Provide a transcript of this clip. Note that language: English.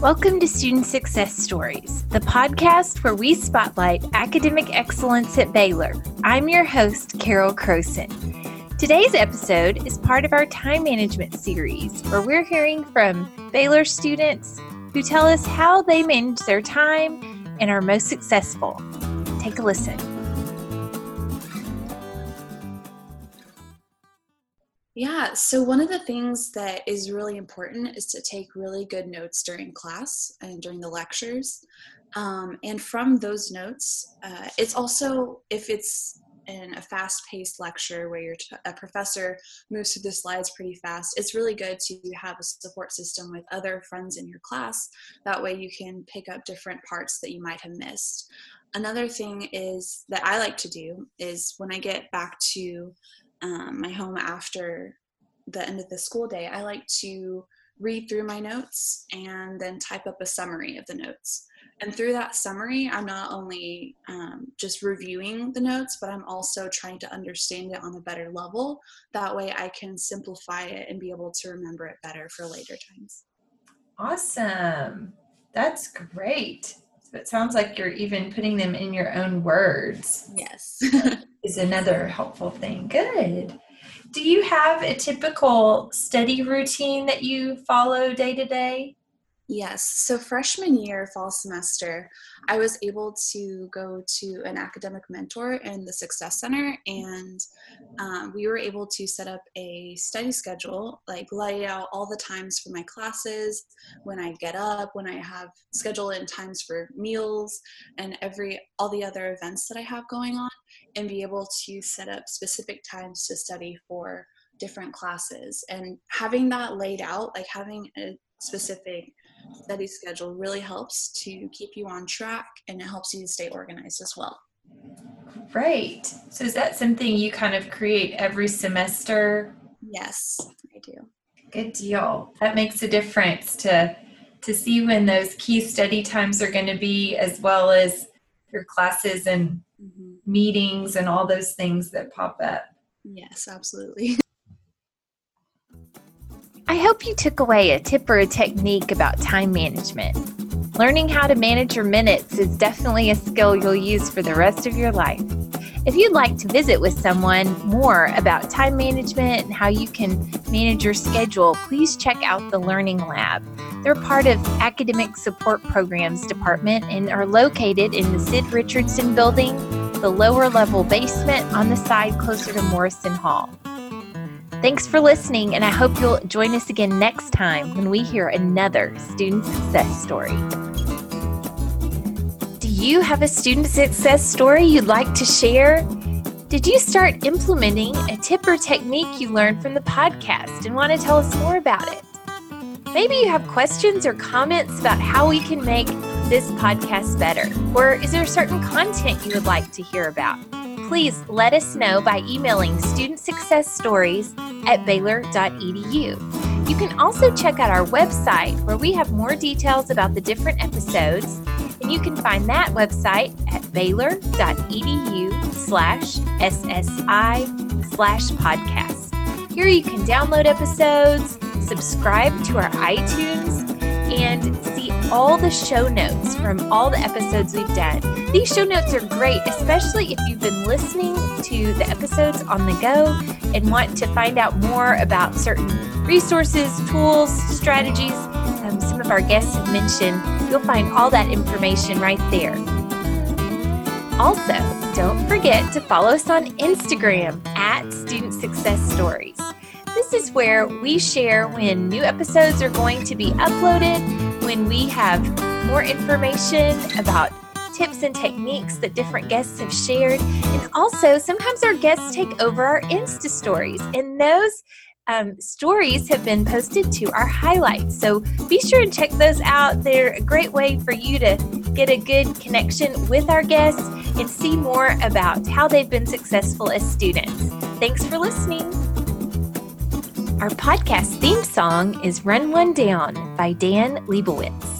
Welcome to Student Success Stories, the podcast where we spotlight academic excellence at Baylor. I'm your host, Carol Croson. Today's episode is part of our time management series, where we're hearing from Baylor students who tell us how they manage their time and are most successful. Take a listen. Yeah, so one of the things that is really important is to take really good notes during class and during the lectures. Um, and from those notes, uh, it's also, if it's in a fast paced lecture where your a professor moves through the slides pretty fast, it's really good to have a support system with other friends in your class. That way you can pick up different parts that you might have missed. Another thing is that I like to do is when I get back to um, my home after the end of the school day, I like to read through my notes and then type up a summary of the notes. And through that summary, I'm not only um, just reviewing the notes, but I'm also trying to understand it on a better level. That way, I can simplify it and be able to remember it better for later times. Awesome. That's great. So it sounds like you're even putting them in your own words. Yes. is another helpful thing. Good. Do you have a typical study routine that you follow day to day? Yes. So, freshman year, fall semester, I was able to go to an academic mentor in the Success Center, and um, we were able to set up a study schedule, like lay out all the times for my classes, when I get up, when I have schedule in times for meals, and every all the other events that I have going on, and be able to set up specific times to study for different classes. And having that laid out, like having a specific study schedule really helps to keep you on track and it helps you to stay organized as well. Right. So is that something you kind of create every semester? Yes, I do. Good deal. That makes a difference to to see when those key study times are going to be as well as your classes and mm-hmm. meetings and all those things that pop up. Yes, absolutely. I hope you took away a tip or a technique about time management. Learning how to manage your minutes is definitely a skill you'll use for the rest of your life. If you'd like to visit with someone more about time management and how you can manage your schedule, please check out the Learning Lab. They're part of Academic Support Programs Department and are located in the Sid Richardson building, the lower level basement on the side closer to Morrison Hall. Thanks for listening, and I hope you'll join us again next time when we hear another student success story. Do you have a student success story you'd like to share? Did you start implementing a tip or technique you learned from the podcast and want to tell us more about it? Maybe you have questions or comments about how we can make this podcast better, or is there certain content you would like to hear about? Please let us know by emailing student success stories at baylor.edu. You can also check out our website where we have more details about the different episodes, and you can find that website at baylor.edu slash SSI slash podcast. Here you can download episodes, subscribe to our iTunes, all the show notes from all the episodes we've done. These show notes are great, especially if you've been listening to the episodes on the go and want to find out more about certain resources, tools, strategies. Um, some of our guests have mentioned. You'll find all that information right there. Also, don't forget to follow us on Instagram at Student Success Stories. This is where we share when new episodes are going to be uploaded, when we have more information about tips and techniques that different guests have shared. And also, sometimes our guests take over our Insta stories, and those um, stories have been posted to our highlights. So be sure and check those out. They're a great way for you to get a good connection with our guests and see more about how they've been successful as students. Thanks for listening. Our podcast theme song is Run One Down by Dan Leibowitz.